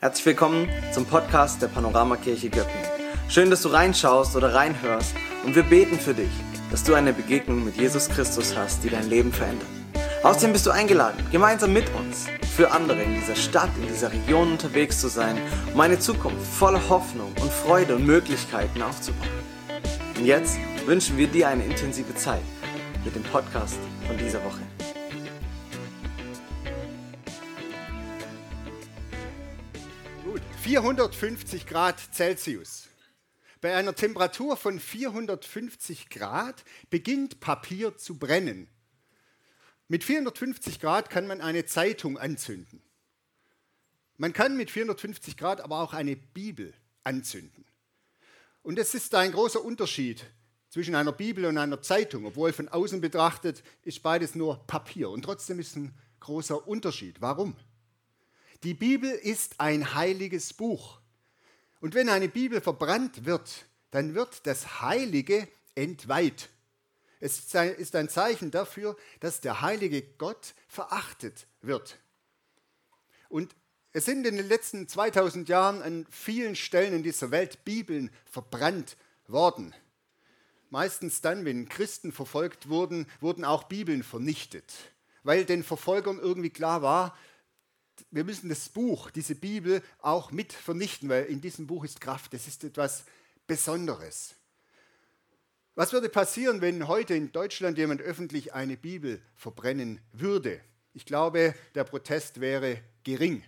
Herzlich willkommen zum Podcast der Panoramakirche Göppingen. Schön, dass du reinschaust oder reinhörst und wir beten für dich, dass du eine Begegnung mit Jesus Christus hast, die dein Leben verändert. Außerdem bist du eingeladen, gemeinsam mit uns für andere in dieser Stadt, in dieser Region unterwegs zu sein, um eine Zukunft voller Hoffnung und Freude und Möglichkeiten aufzubauen. Und jetzt wünschen wir dir eine intensive Zeit mit dem Podcast von dieser Woche. 450 Grad Celsius. Bei einer Temperatur von 450 Grad beginnt Papier zu brennen. Mit 450 Grad kann man eine Zeitung anzünden. Man kann mit 450 Grad aber auch eine Bibel anzünden. Und es ist ein großer Unterschied zwischen einer Bibel und einer Zeitung. Obwohl von außen betrachtet ist beides nur Papier. Und trotzdem ist ein großer Unterschied. Warum? Die Bibel ist ein heiliges Buch. Und wenn eine Bibel verbrannt wird, dann wird das Heilige entweiht. Es ist ein Zeichen dafür, dass der heilige Gott verachtet wird. Und es sind in den letzten 2000 Jahren an vielen Stellen in dieser Welt Bibeln verbrannt worden. Meistens dann, wenn Christen verfolgt wurden, wurden auch Bibeln vernichtet, weil den Verfolgern irgendwie klar war, wir müssen das Buch, diese Bibel auch mit vernichten, weil in diesem Buch ist Kraft, es ist etwas Besonderes. Was würde passieren, wenn heute in Deutschland jemand öffentlich eine Bibel verbrennen würde? Ich glaube, der Protest wäre gering.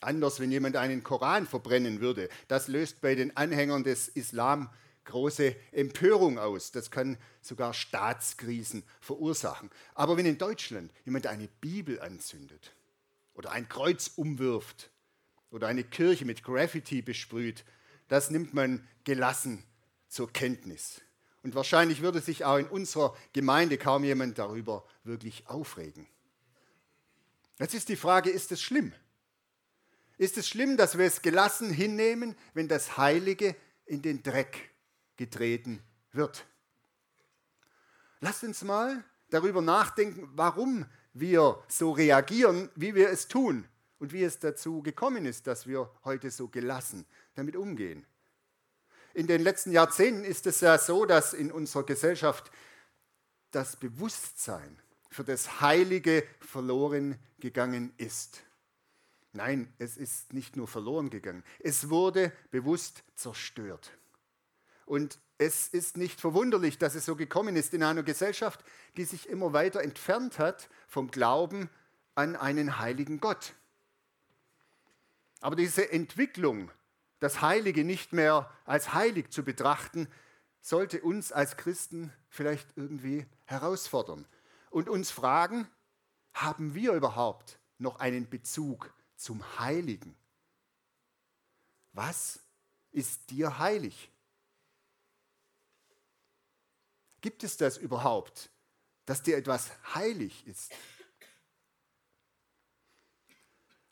Anders, wenn jemand einen Koran verbrennen würde. Das löst bei den Anhängern des Islam große Empörung aus. Das kann sogar Staatskrisen verursachen. Aber wenn in Deutschland jemand eine Bibel anzündet, oder ein Kreuz umwirft oder eine Kirche mit Graffiti besprüht, das nimmt man gelassen zur Kenntnis. Und wahrscheinlich würde sich auch in unserer Gemeinde kaum jemand darüber wirklich aufregen. Jetzt ist die Frage, ist es schlimm? Ist es schlimm, dass wir es gelassen hinnehmen, wenn das Heilige in den Dreck getreten wird? Lasst uns mal darüber nachdenken, warum wir so reagieren, wie wir es tun und wie es dazu gekommen ist, dass wir heute so gelassen damit umgehen. In den letzten Jahrzehnten ist es ja so, dass in unserer Gesellschaft das Bewusstsein für das Heilige verloren gegangen ist. Nein, es ist nicht nur verloren gegangen, es wurde bewusst zerstört. Und es ist nicht verwunderlich, dass es so gekommen ist in einer Gesellschaft, die sich immer weiter entfernt hat vom Glauben an einen heiligen Gott. Aber diese Entwicklung, das Heilige nicht mehr als heilig zu betrachten, sollte uns als Christen vielleicht irgendwie herausfordern und uns fragen, haben wir überhaupt noch einen Bezug zum Heiligen? Was ist dir heilig? Gibt es das überhaupt, dass dir etwas heilig ist?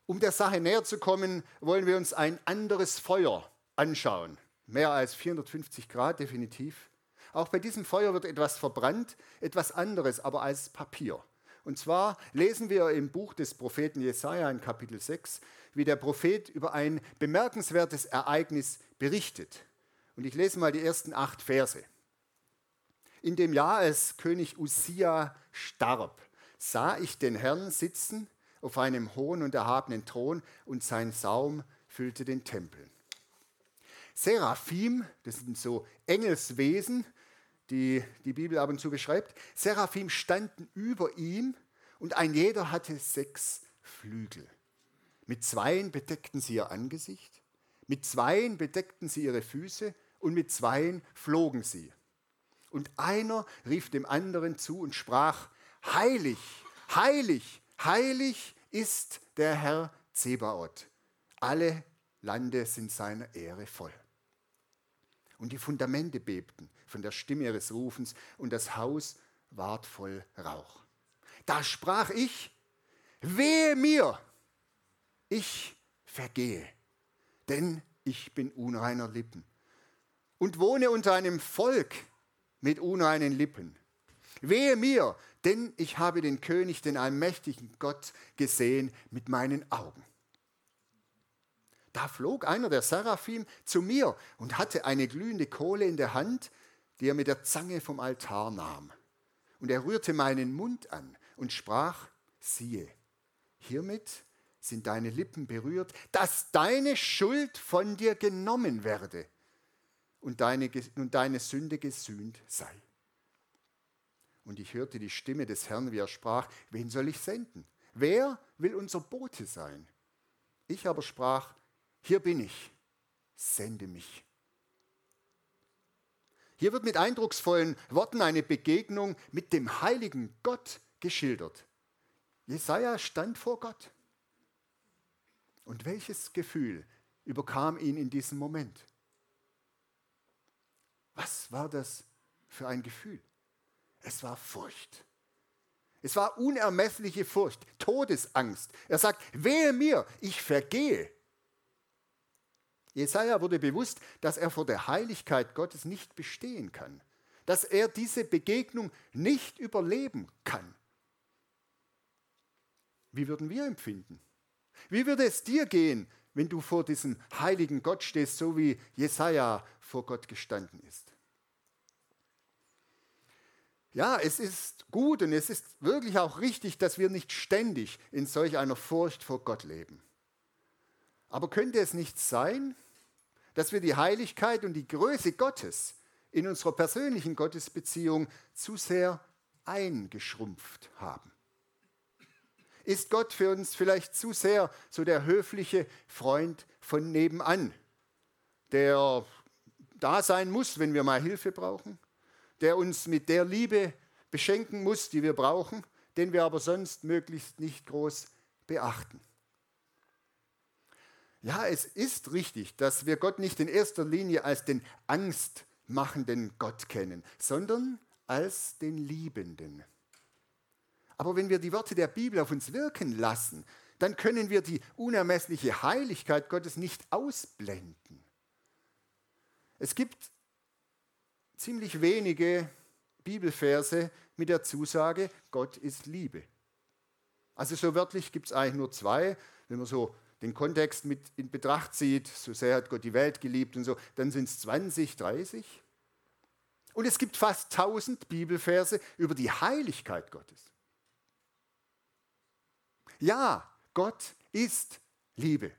Um der Sache näher zu kommen, wollen wir uns ein anderes Feuer anschauen. Mehr als 450 Grad definitiv. Auch bei diesem Feuer wird etwas verbrannt, etwas anderes, aber als Papier. Und zwar lesen wir im Buch des Propheten Jesaja in Kapitel 6, wie der Prophet über ein bemerkenswertes Ereignis berichtet. Und ich lese mal die ersten acht Verse. In dem Jahr, als König Usia starb, sah ich den Herrn sitzen auf einem hohen und erhabenen Thron und sein Saum füllte den Tempel. Seraphim, das sind so Engelswesen, die die Bibel ab und zu beschreibt, Seraphim standen über ihm und ein jeder hatte sechs Flügel. Mit zweien bedeckten sie ihr Angesicht, mit zweien bedeckten sie ihre Füße und mit zweien flogen sie. Und einer rief dem anderen zu und sprach, heilig, heilig, heilig ist der Herr Zebaoth. Alle Lande sind seiner Ehre voll. Und die Fundamente bebten von der Stimme ihres Rufens und das Haus ward voll Rauch. Da sprach ich, wehe mir, ich vergehe, denn ich bin unreiner Lippen und wohne unter einem Volk, mit unreinen Lippen. Wehe mir, denn ich habe den König, den allmächtigen Gott gesehen mit meinen Augen. Da flog einer der Seraphim zu mir und hatte eine glühende Kohle in der Hand, die er mit der Zange vom Altar nahm. Und er rührte meinen Mund an und sprach, siehe, hiermit sind deine Lippen berührt, dass deine Schuld von dir genommen werde und deine, und deine Sünde gesühnt sei. Und ich hörte die Stimme des Herrn, wie er sprach, wen soll ich senden? Wer will unser Bote sein? Ich aber sprach, hier bin ich, sende mich. Hier wird mit eindrucksvollen Worten eine Begegnung mit dem heiligen Gott geschildert. Jesaja stand vor Gott. Und welches Gefühl überkam ihn in diesem Moment? Was war das für ein Gefühl? Es war Furcht. Es war unermessliche Furcht, Todesangst. Er sagt, wehe mir, ich vergehe. Jesaja wurde bewusst, dass er vor der Heiligkeit Gottes nicht bestehen kann, dass er diese Begegnung nicht überleben kann. Wie würden wir empfinden? Wie würde es dir gehen, wenn du vor diesem heiligen Gott stehst, so wie Jesaja vor Gott gestanden ist? Ja, es ist gut und es ist wirklich auch richtig, dass wir nicht ständig in solch einer Furcht vor Gott leben. Aber könnte es nicht sein, dass wir die Heiligkeit und die Größe Gottes in unserer persönlichen Gottesbeziehung zu sehr eingeschrumpft haben? Ist Gott für uns vielleicht zu sehr so der höfliche Freund von nebenan, der da sein muss, wenn wir mal Hilfe brauchen? der uns mit der Liebe beschenken muss, die wir brauchen, den wir aber sonst möglichst nicht groß beachten. Ja, es ist richtig, dass wir Gott nicht in erster Linie als den angstmachenden Gott kennen, sondern als den Liebenden. Aber wenn wir die Worte der Bibel auf uns wirken lassen, dann können wir die unermessliche Heiligkeit Gottes nicht ausblenden. Es gibt ziemlich wenige Bibelverse mit der Zusage, Gott ist Liebe. Also so wörtlich gibt es eigentlich nur zwei. Wenn man so den Kontext mit in Betracht zieht, so sehr hat Gott die Welt geliebt und so, dann sind es 20, 30. Und es gibt fast 1000 Bibelverse über die Heiligkeit Gottes. Ja, Gott ist Liebe.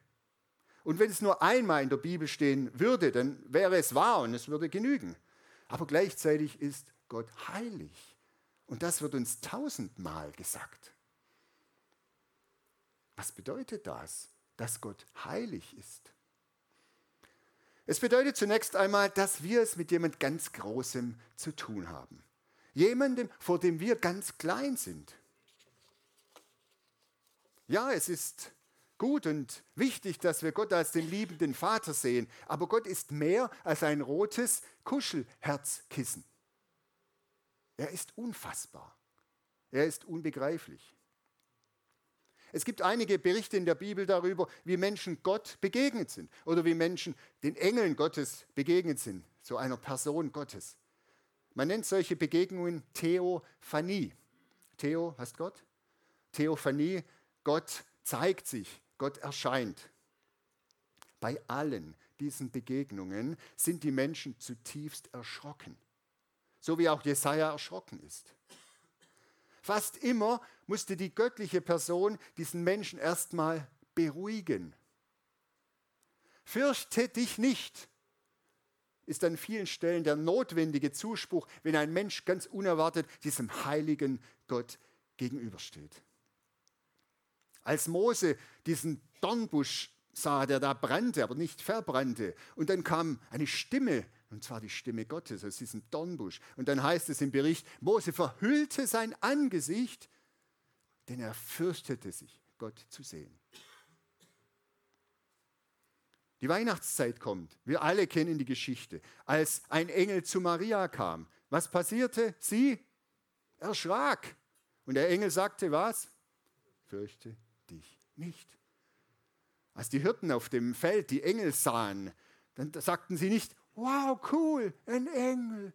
Und wenn es nur einmal in der Bibel stehen würde, dann wäre es wahr und es würde genügen. Aber gleichzeitig ist Gott heilig. Und das wird uns tausendmal gesagt. Was bedeutet das, dass Gott heilig ist? Es bedeutet zunächst einmal, dass wir es mit jemand ganz Großem zu tun haben. Jemandem, vor dem wir ganz klein sind. Ja, es ist gut und wichtig, dass wir Gott als den liebenden Vater sehen, aber Gott ist mehr als ein rotes Kuschelherzkissen. Er ist unfassbar. Er ist unbegreiflich. Es gibt einige Berichte in der Bibel darüber, wie Menschen Gott begegnet sind oder wie Menschen den Engeln Gottes begegnet sind, so einer Person Gottes. Man nennt solche Begegnungen Theophanie. Theo heißt Gott. Theophanie, Gott zeigt sich, Gott erscheint. Bei allen diesen Begegnungen sind die Menschen zutiefst erschrocken, so wie auch Jesaja erschrocken ist. Fast immer musste die göttliche Person diesen Menschen erstmal beruhigen. Fürchte dich nicht, ist an vielen Stellen der notwendige Zuspruch, wenn ein Mensch ganz unerwartet diesem heiligen Gott gegenübersteht. Als Mose diesen Dornbusch sah, der da brannte, aber nicht verbrannte, und dann kam eine Stimme, und zwar die Stimme Gottes aus diesem Dornbusch. Und dann heißt es im Bericht, Mose verhüllte sein Angesicht, denn er fürchtete sich, Gott zu sehen. Die Weihnachtszeit kommt. Wir alle kennen die Geschichte. Als ein Engel zu Maria kam, was passierte? Sie erschrak. Und der Engel sagte was? Fürchte dich nicht. Als die Hirten auf dem Feld die Engel sahen, dann sagten sie nicht, wow, cool, ein Engel.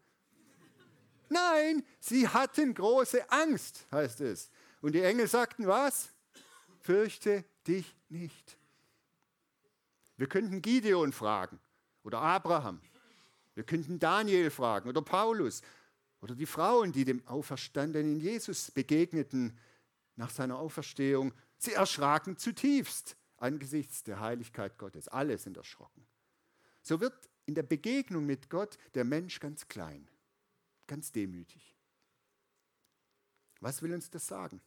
Nein, sie hatten große Angst, heißt es. Und die Engel sagten was? Fürchte dich nicht. Wir könnten Gideon fragen oder Abraham. Wir könnten Daniel fragen oder Paulus oder die Frauen, die dem auferstandenen Jesus begegneten nach seiner Auferstehung. Sie erschraken zutiefst angesichts der Heiligkeit Gottes. Alle sind erschrocken. So wird in der Begegnung mit Gott der Mensch ganz klein, ganz demütig. Was will uns das sagen?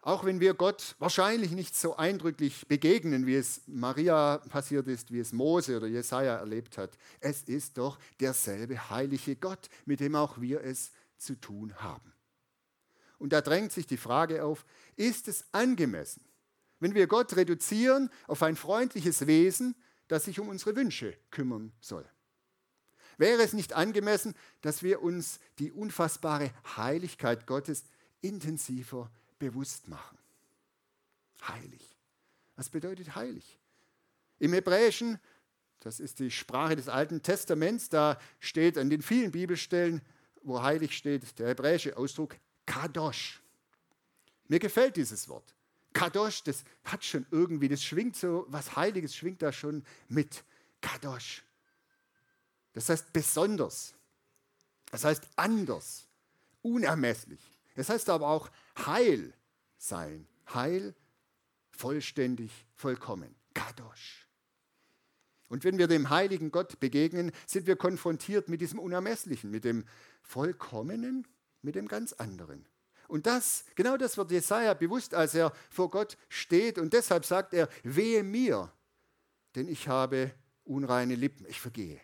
Auch wenn wir Gott wahrscheinlich nicht so eindrücklich begegnen, wie es Maria passiert ist, wie es Mose oder Jesaja erlebt hat, es ist doch derselbe heilige Gott, mit dem auch wir es zu tun haben. Und da drängt sich die Frage auf, ist es angemessen, wenn wir Gott reduzieren auf ein freundliches Wesen, das sich um unsere Wünsche kümmern soll? Wäre es nicht angemessen, dass wir uns die unfassbare Heiligkeit Gottes intensiver bewusst machen. Heilig. Was bedeutet heilig? Im Hebräischen, das ist die Sprache des Alten Testaments, da steht an den vielen Bibelstellen, wo heilig steht, der hebräische Ausdruck Kadosh. Mir gefällt dieses Wort. Kadosh, das hat schon irgendwie, das schwingt so, was Heiliges schwingt da schon mit. Kadosh. Das heißt besonders. Das heißt anders, unermesslich. Das heißt aber auch heil sein. Heil, vollständig, vollkommen. Kadosh. Und wenn wir dem heiligen Gott begegnen, sind wir konfrontiert mit diesem Unermesslichen, mit dem Vollkommenen, mit dem ganz anderen. Und das, genau das wird Jesaja bewusst, als er vor Gott steht. Und deshalb sagt er: Wehe mir, denn ich habe unreine Lippen, ich vergehe.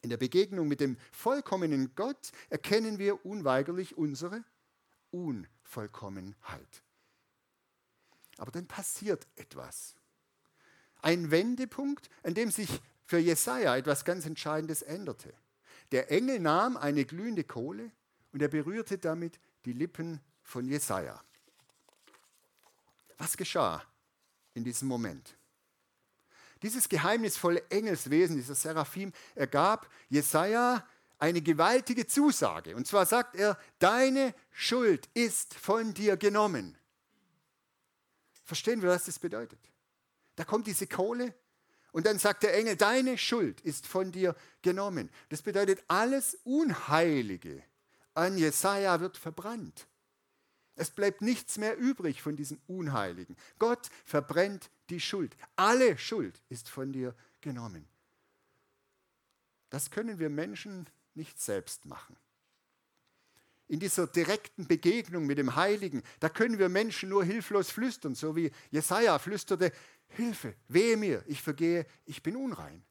In der Begegnung mit dem vollkommenen Gott erkennen wir unweigerlich unsere Unvollkommenheit. Aber dann passiert etwas. Ein Wendepunkt, an dem sich für Jesaja etwas ganz Entscheidendes änderte. Der Engel nahm eine glühende Kohle und er berührte damit die Lippen von Jesaja. Was geschah in diesem Moment? Dieses geheimnisvolle Engelswesen, dieser Seraphim, ergab Jesaja eine gewaltige Zusage. Und zwar sagt er: Deine Schuld ist von dir genommen. Verstehen wir, was das bedeutet? Da kommt diese Kohle und dann sagt der Engel: Deine Schuld ist von dir genommen. Das bedeutet, alles Unheilige an Jesaja wird verbrannt. Es bleibt nichts mehr übrig von diesem Unheiligen. Gott verbrennt die Schuld. Alle Schuld ist von dir genommen. Das können wir Menschen nicht selbst machen. In dieser direkten Begegnung mit dem Heiligen, da können wir Menschen nur hilflos flüstern, so wie Jesaja flüsterte: Hilfe, wehe mir, ich vergehe, ich bin unrein.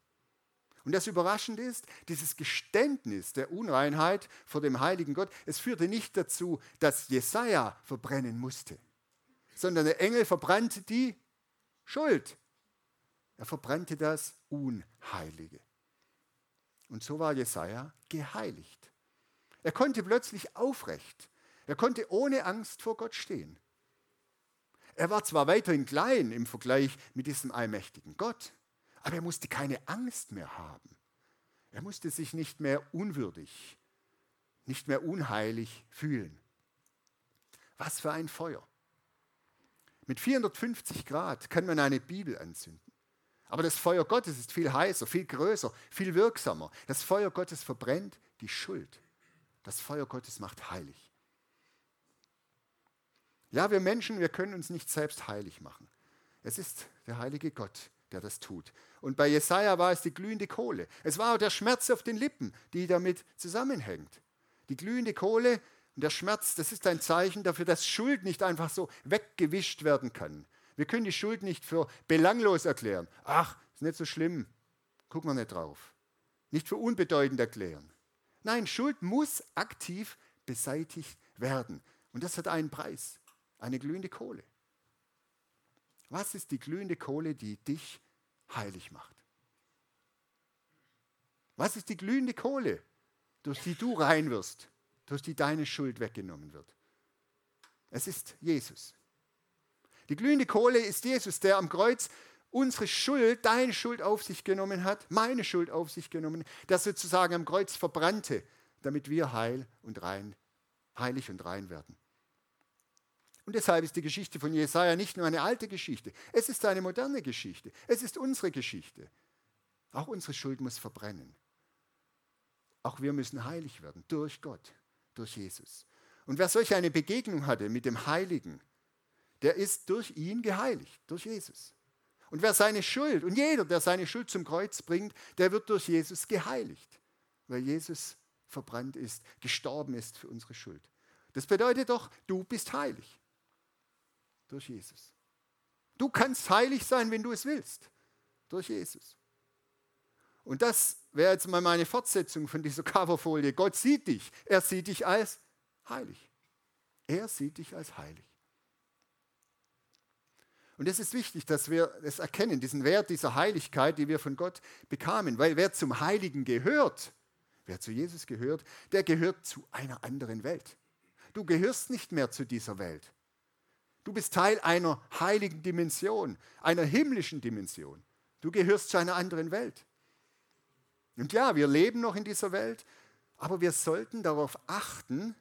Und das Überraschende ist, dieses Geständnis der Unreinheit vor dem heiligen Gott, es führte nicht dazu, dass Jesaja verbrennen musste, sondern der Engel verbrannte die Schuld. Er verbrannte das Unheilige. Und so war Jesaja geheiligt. Er konnte plötzlich aufrecht. Er konnte ohne Angst vor Gott stehen. Er war zwar weiterhin klein im Vergleich mit diesem allmächtigen Gott, aber er musste keine Angst mehr haben. Er musste sich nicht mehr unwürdig, nicht mehr unheilig fühlen. Was für ein Feuer. Mit 450 Grad kann man eine Bibel anzünden. Aber das Feuer Gottes ist viel heißer, viel größer, viel wirksamer. Das Feuer Gottes verbrennt die Schuld. Das Feuer Gottes macht heilig. Ja, wir Menschen, wir können uns nicht selbst heilig machen. Es ist der heilige Gott, der das tut. Und bei Jesaja war es die glühende Kohle. Es war auch der Schmerz auf den Lippen, die damit zusammenhängt. Die glühende Kohle und der Schmerz, das ist ein Zeichen dafür, dass Schuld nicht einfach so weggewischt werden kann. Wir können die Schuld nicht für belanglos erklären. Ach, ist nicht so schlimm. Gucken wir nicht drauf. Nicht für unbedeutend erklären. Nein, Schuld muss aktiv beseitigt werden. Und das hat einen Preis. Eine glühende Kohle. Was ist die glühende Kohle, die dich heilig macht? Was ist die glühende Kohle, durch die du rein wirst, durch die deine Schuld weggenommen wird? Es ist Jesus. Die glühende Kohle ist Jesus, der am Kreuz unsere Schuld, deine Schuld auf sich genommen hat, meine Schuld auf sich genommen, der sozusagen am Kreuz verbrannte, damit wir heil und rein, heilig und rein werden. Und deshalb ist die Geschichte von Jesaja nicht nur eine alte Geschichte, es ist eine moderne Geschichte. Es ist unsere Geschichte. Auch unsere Schuld muss verbrennen. Auch wir müssen heilig werden durch Gott, durch Jesus. Und wer solch eine Begegnung hatte mit dem Heiligen, der ist durch ihn geheiligt, durch Jesus. Und wer seine Schuld, und jeder, der seine Schuld zum Kreuz bringt, der wird durch Jesus geheiligt, weil Jesus verbrannt ist, gestorben ist für unsere Schuld. Das bedeutet doch, du bist heilig durch Jesus. Du kannst heilig sein, wenn du es willst, durch Jesus. Und das wäre jetzt mal meine Fortsetzung von dieser Coverfolie. Gott sieht dich. Er sieht dich als heilig. Er sieht dich als heilig. Und es ist wichtig, dass wir das erkennen, diesen Wert dieser Heiligkeit, die wir von Gott bekamen. Weil wer zum Heiligen gehört, wer zu Jesus gehört, der gehört zu einer anderen Welt. Du gehörst nicht mehr zu dieser Welt. Du bist Teil einer heiligen Dimension, einer himmlischen Dimension. Du gehörst zu einer anderen Welt. Und ja, wir leben noch in dieser Welt, aber wir sollten darauf achten,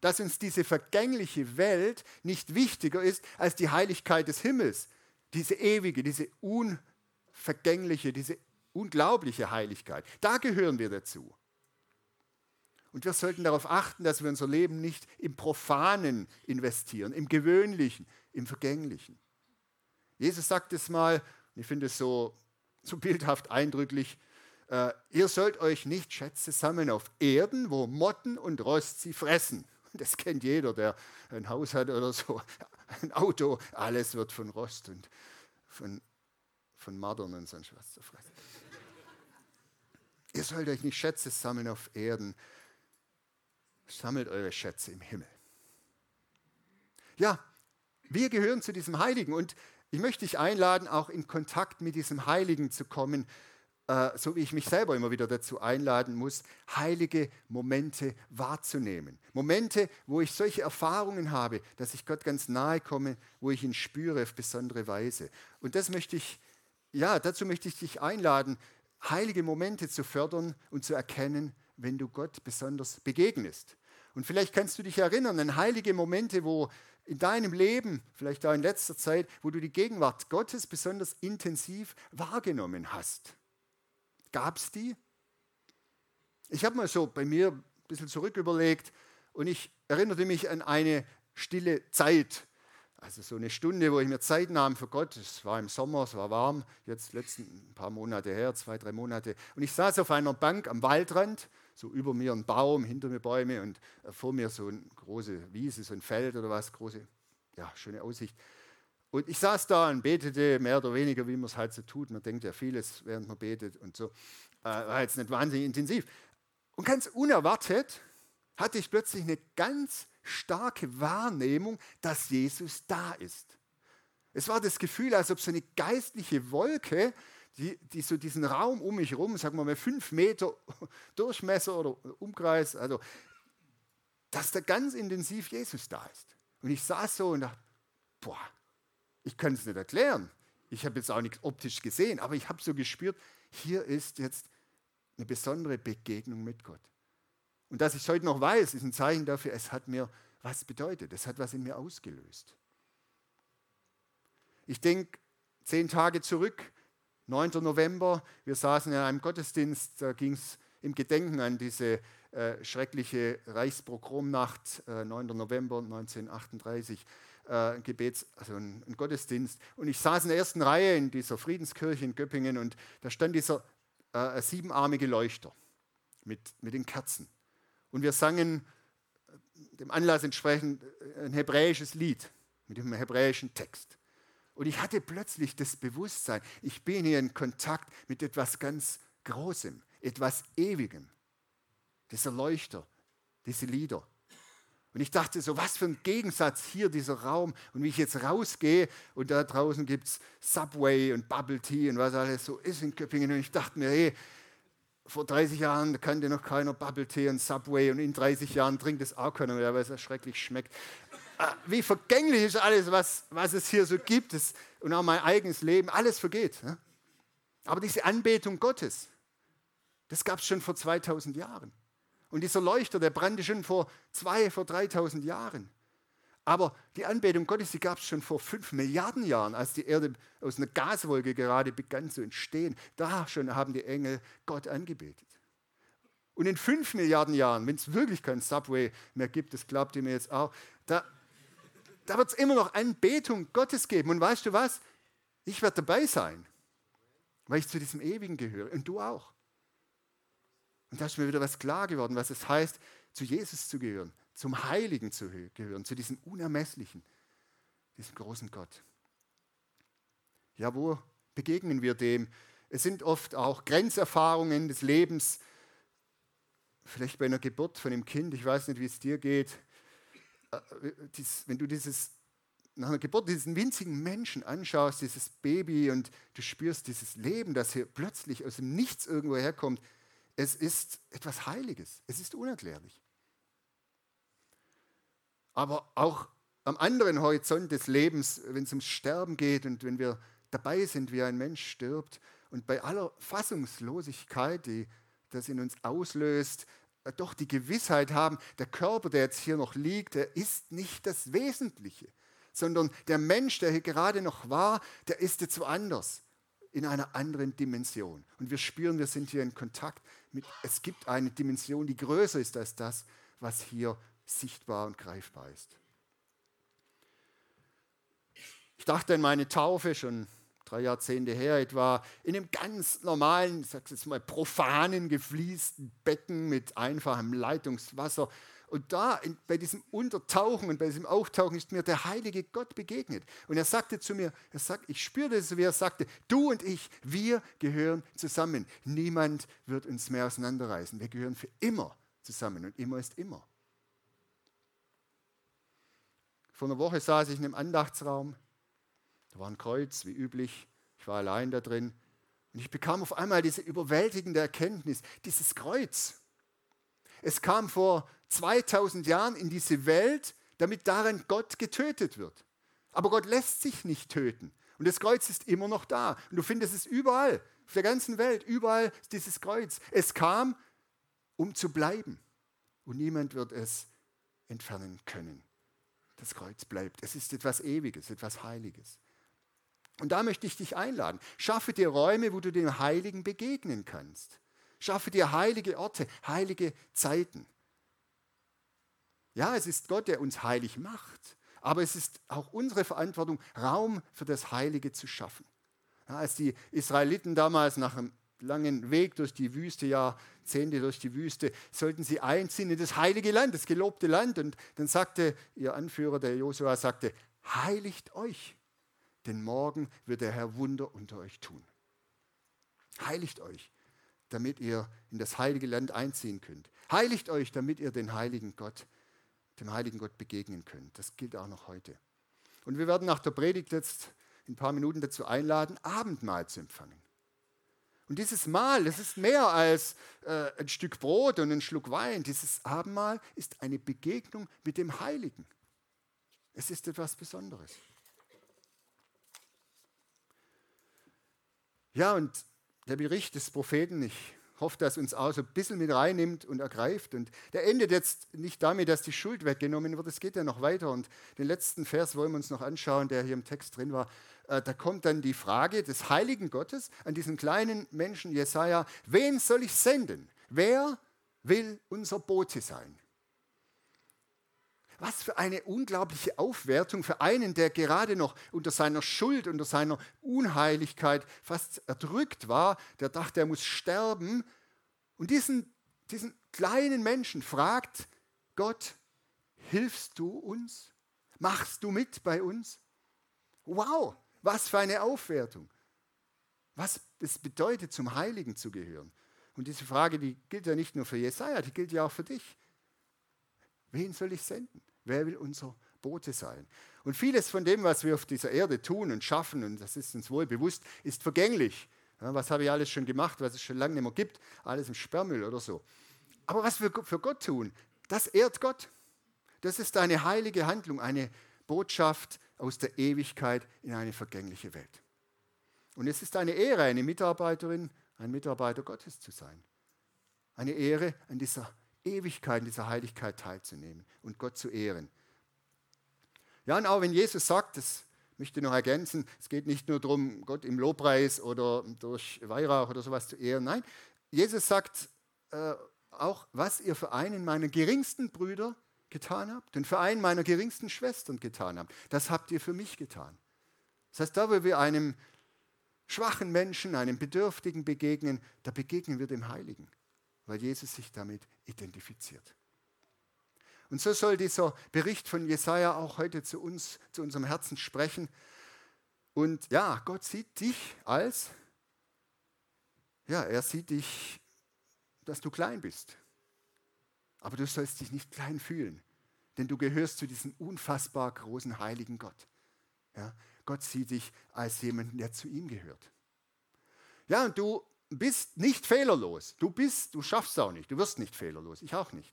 dass uns diese vergängliche Welt nicht wichtiger ist als die Heiligkeit des Himmels, diese ewige, diese unvergängliche, diese unglaubliche Heiligkeit. Da gehören wir dazu. Und wir sollten darauf achten, dass wir unser Leben nicht im Profanen investieren, im Gewöhnlichen, im Vergänglichen. Jesus sagt es mal, ich finde es so, so bildhaft eindrücklich, äh, ihr sollt euch nicht Schätze sammeln auf Erden, wo Motten und Rost sie fressen das kennt jeder, der ein Haus hat oder so, ein Auto, alles wird von Rost und von, von Maddern und sonst was zerfressen. Ihr sollt euch nicht Schätze sammeln auf Erden, sammelt eure Schätze im Himmel. Ja, wir gehören zu diesem Heiligen und ich möchte dich einladen, auch in Kontakt mit diesem Heiligen zu kommen, äh, so wie ich mich selber immer wieder dazu einladen muss, heilige Momente wahrzunehmen. Momente, wo ich solche Erfahrungen habe, dass ich Gott ganz nahe komme, wo ich ihn spüre auf besondere Weise. Und das möchte ich, ja, dazu möchte ich dich einladen, heilige Momente zu fördern und zu erkennen, wenn du Gott besonders begegnest. Und vielleicht kannst du dich erinnern an heilige Momente, wo in deinem Leben, vielleicht auch in letzter Zeit, wo du die Gegenwart Gottes besonders intensiv wahrgenommen hast. Gab es die? Ich habe mal so bei mir ein bisschen zurück überlegt und ich erinnerte mich an eine stille Zeit. Also so eine Stunde, wo ich mir Zeit nahm für Gott. Es war im Sommer, es war warm, jetzt letzten ein paar Monate her, zwei, drei Monate. Und ich saß auf einer Bank am Waldrand, so über mir ein Baum, hinter mir Bäume und vor mir so eine große Wiese, so ein Feld oder was, große, ja, schöne Aussicht. Und ich saß da und betete mehr oder weniger, wie man es halt so tut. Man denkt ja vieles, während man betet und so. Äh, war jetzt nicht wahnsinnig intensiv. Und ganz unerwartet hatte ich plötzlich eine ganz starke Wahrnehmung, dass Jesus da ist. Es war das Gefühl, als ob so eine geistliche Wolke, die, die so diesen Raum um mich herum, sagen wir mal fünf Meter Durchmesser oder Umkreis, also dass da ganz intensiv Jesus da ist. Und ich saß so und dachte, boah, ich kann es nicht erklären. Ich habe jetzt auch nichts optisch gesehen, aber ich habe so gespürt, hier ist jetzt eine besondere Begegnung mit Gott. Und dass ich es heute noch weiß, ist ein Zeichen dafür, es hat mir was bedeutet. Es hat was in mir ausgelöst. Ich denke, zehn Tage zurück, 9. November, wir saßen in einem Gottesdienst, da ging es im Gedenken an diese äh, schreckliche Reichspogromnacht, äh, 9. November 1938 äh, Gebets, also ein, ein, Gottesdienst. Und ich saß in der ersten Reihe in dieser Friedenskirche in Göppingen und da stand dieser äh, siebenarmige Leuchter mit, mit den Kerzen. Und wir sangen äh, dem Anlass entsprechend äh, ein hebräisches Lied mit dem hebräischen Text. Und ich hatte plötzlich das Bewusstsein, ich bin hier in Kontakt mit etwas ganz Großem, etwas Ewigem. Dieser Leuchter, diese Lieder. Und ich dachte so, was für ein Gegensatz hier dieser Raum. Und wie ich jetzt rausgehe und da draußen gibt es Subway und Bubble Tea und was alles so ist in Köppingen. Und ich dachte mir, hey, vor 30 Jahren kannte noch keiner Bubble Tea und Subway und in 30 Jahren trinkt es auch keiner mehr, weil es ja schrecklich schmeckt. Ah, wie vergänglich ist alles, was, was es hier so gibt es, und auch mein eigenes Leben, alles vergeht. Ne? Aber diese Anbetung Gottes, das gab es schon vor 2000 Jahren. Und dieser Leuchter, der brannte schon vor zwei, vor 3000 Jahren. Aber die Anbetung Gottes, die gab es schon vor fünf Milliarden Jahren, als die Erde aus einer Gaswolke gerade begann zu entstehen. Da schon haben die Engel Gott angebetet. Und in fünf Milliarden Jahren, wenn es wirklich kein Subway mehr gibt, das glaubt ihr mir jetzt auch, da, da wird es immer noch Anbetung Gottes geben. Und weißt du was? Ich werde dabei sein, weil ich zu diesem Ewigen gehöre. Und du auch. Und da ist mir wieder was klar geworden, was es heißt, zu Jesus zu gehören, zum Heiligen zu gehören, zu diesem Unermesslichen, diesem großen Gott. Ja, wo begegnen wir dem? Es sind oft auch Grenzerfahrungen des Lebens, vielleicht bei einer Geburt von einem Kind, ich weiß nicht, wie es dir geht, wenn du dieses, nach einer Geburt diesen winzigen Menschen anschaust, dieses Baby und du spürst dieses Leben, das hier plötzlich aus dem Nichts irgendwo herkommt, es ist etwas Heiliges. Es ist unerklärlich. Aber auch am anderen Horizont des Lebens, wenn es ums Sterben geht und wenn wir dabei sind, wie ein Mensch stirbt und bei aller Fassungslosigkeit, die das in uns auslöst, äh, doch die Gewissheit haben, der Körper, der jetzt hier noch liegt, der ist nicht das Wesentliche, sondern der Mensch, der hier gerade noch war, der ist jetzt woanders in einer anderen Dimension. Und wir spüren, wir sind hier in Kontakt mit, es gibt eine Dimension, die größer ist als das, was hier sichtbar und greifbar ist. Ich dachte an meine Taufe schon drei Jahrzehnte her etwa, in einem ganz normalen, ich sage jetzt mal profanen, gefließten Becken mit einfachem Leitungswasser und da in, bei diesem Untertauchen und bei diesem Auftauchen ist mir der heilige Gott begegnet. Und er sagte zu mir, er sagt, ich spürte es, wie er sagte, du und ich, wir gehören zusammen. Niemand wird uns mehr auseinanderreißen. Wir gehören für immer zusammen und immer ist immer. Vor einer Woche saß ich in einem Andachtsraum. Da war ein Kreuz, wie üblich. Ich war allein da drin. Und ich bekam auf einmal diese überwältigende Erkenntnis, dieses Kreuz. Es kam vor 2000 Jahren in diese Welt, damit darin Gott getötet wird. Aber Gott lässt sich nicht töten. Und das Kreuz ist immer noch da. Und du findest es überall, auf der ganzen Welt, überall ist dieses Kreuz. Es kam, um zu bleiben. Und niemand wird es entfernen können. Das Kreuz bleibt. Es ist etwas Ewiges, etwas Heiliges. Und da möchte ich dich einladen. Schaffe dir Räume, wo du dem Heiligen begegnen kannst. Schaffe dir heilige Orte, heilige Zeiten. Ja, es ist Gott, der uns heilig macht, aber es ist auch unsere Verantwortung, Raum für das Heilige zu schaffen. Ja, als die Israeliten damals nach einem langen Weg durch die Wüste, Jahrzehnte durch die Wüste, sollten sie einziehen in das heilige Land, das gelobte Land. Und dann sagte ihr Anführer, der Josua, sagte, heiligt euch, denn morgen wird der Herr Wunder unter euch tun. Heiligt euch, damit ihr in das heilige Land einziehen könnt. Heiligt euch, damit ihr den heiligen Gott dem heiligen Gott begegnen könnt. Das gilt auch noch heute. Und wir werden nach der Predigt jetzt in ein paar Minuten dazu einladen, Abendmahl zu empfangen. Und dieses Mahl, das ist mehr als äh, ein Stück Brot und ein Schluck Wein. Dieses Abendmahl ist eine Begegnung mit dem Heiligen. Es ist etwas Besonderes. Ja, und der Bericht des Propheten, ich hoffe, dass uns auch so ein bisschen mit reinnimmt und ergreift. Und der endet jetzt nicht damit, dass die Schuld weggenommen wird, es geht ja noch weiter. Und den letzten Vers wollen wir uns noch anschauen, der hier im Text drin war. Äh, da kommt dann die Frage des heiligen Gottes an diesen kleinen Menschen Jesaja: Wen soll ich senden? Wer will unser Bote sein? Was für eine unglaubliche Aufwertung für einen, der gerade noch unter seiner Schuld, unter seiner Unheiligkeit fast erdrückt war, der dachte, er muss sterben. Und diesen, diesen kleinen Menschen fragt Gott, hilfst du uns? Machst du mit bei uns? Wow, was für eine Aufwertung. Was es bedeutet, zum Heiligen zu gehören. Und diese Frage, die gilt ja nicht nur für Jesaja, die gilt ja auch für dich. Wen soll ich senden? Wer will unser Bote sein? Und vieles von dem, was wir auf dieser Erde tun und schaffen, und das ist uns wohl bewusst, ist vergänglich. Ja, was habe ich alles schon gemacht, was es schon lange nicht mehr gibt? Alles im Sperrmüll oder so. Aber was wir für Gott tun, das ehrt Gott. Das ist eine heilige Handlung, eine Botschaft aus der Ewigkeit in eine vergängliche Welt. Und es ist eine Ehre, eine Mitarbeiterin, ein Mitarbeiter Gottes zu sein. Eine Ehre, an dieser Ewigkeit, in dieser Heiligkeit teilzunehmen und Gott zu ehren. Ja, und auch wenn Jesus sagt, das möchte ich noch ergänzen, es geht nicht nur darum, Gott im Lobpreis oder durch Weihrauch oder sowas zu ehren. Nein, Jesus sagt äh, auch, was ihr für einen meiner geringsten Brüder getan habt und für einen meiner geringsten Schwestern getan habt, das habt ihr für mich getan. Das heißt, da wo wir einem schwachen Menschen, einem Bedürftigen begegnen, da begegnen wir dem Heiligen, weil Jesus sich damit identifiziert. Und so soll dieser Bericht von Jesaja auch heute zu uns, zu unserem Herzen sprechen. Und ja, Gott sieht dich als, ja, er sieht dich, dass du klein bist. Aber du sollst dich nicht klein fühlen, denn du gehörst zu diesem unfassbar großen heiligen Gott. Ja, Gott sieht dich als jemanden, der zu ihm gehört. Ja, und du bist nicht fehlerlos. Du bist, du schaffst es auch nicht. Du wirst nicht fehlerlos. Ich auch nicht.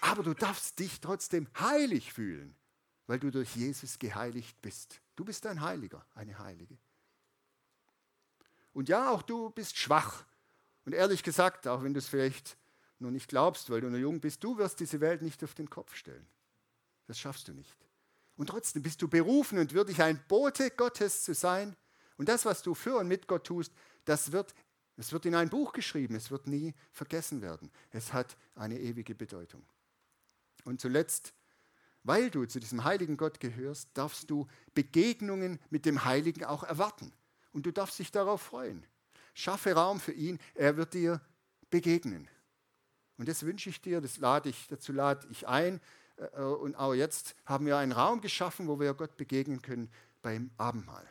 Aber du darfst dich trotzdem heilig fühlen, weil du durch Jesus geheiligt bist. Du bist ein Heiliger, eine Heilige. Und ja, auch du bist schwach. Und ehrlich gesagt, auch wenn du es vielleicht nur nicht glaubst, weil du noch jung bist, du wirst diese Welt nicht auf den Kopf stellen. Das schaffst du nicht. Und trotzdem bist du berufen und würdig, ein Bote Gottes zu sein. Und das, was du für und mit Gott tust, das wird, das wird in ein Buch geschrieben. Es wird nie vergessen werden. Es hat eine ewige Bedeutung. Und zuletzt, weil du zu diesem heiligen Gott gehörst, darfst du Begegnungen mit dem Heiligen auch erwarten. Und du darfst dich darauf freuen. Schaffe Raum für ihn, er wird dir begegnen. Und das wünsche ich dir, das lade ich, dazu lade ich ein. Äh, und auch jetzt haben wir einen Raum geschaffen, wo wir Gott begegnen können beim Abendmahl.